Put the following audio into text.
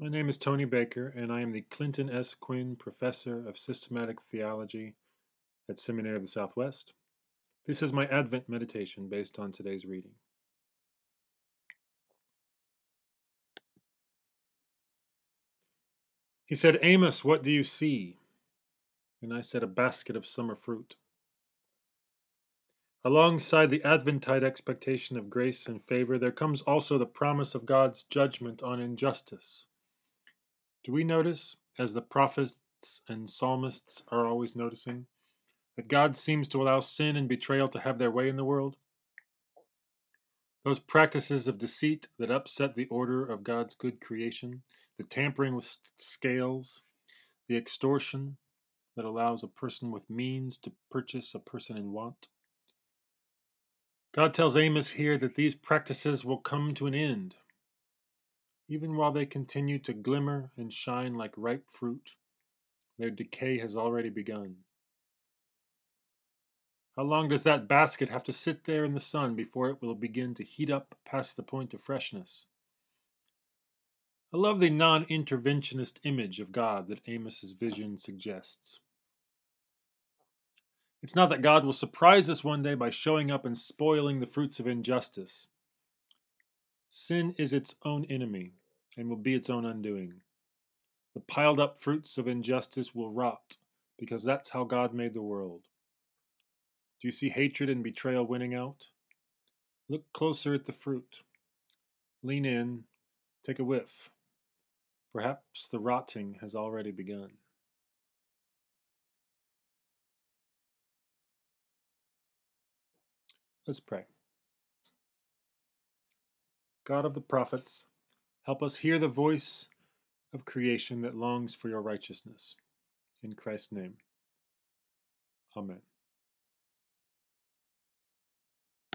My name is Tony Baker, and I am the Clinton S. Quin Professor of Systematic Theology at Seminary of the Southwest. This is my Advent meditation based on today's reading. He said, Amos, what do you see? And I said, A basket of summer fruit. Alongside the Adventide expectation of grace and favor, there comes also the promise of God's judgment on injustice. Do we notice, as the prophets and psalmists are always noticing, that God seems to allow sin and betrayal to have their way in the world? Those practices of deceit that upset the order of God's good creation, the tampering with scales, the extortion that allows a person with means to purchase a person in want. God tells Amos here that these practices will come to an end. Even while they continue to glimmer and shine like ripe fruit, their decay has already begun. How long does that basket have to sit there in the sun before it will begin to heat up past the point of freshness? I love the non interventionist image of God that Amos's vision suggests. It's not that God will surprise us one day by showing up and spoiling the fruits of injustice. Sin is its own enemy and will be its own undoing. The piled up fruits of injustice will rot because that's how God made the world. Do you see hatred and betrayal winning out? Look closer at the fruit. Lean in, take a whiff. Perhaps the rotting has already begun. Let's pray. God of the prophets, help us hear the voice of creation that longs for your righteousness. In Christ's name, Amen.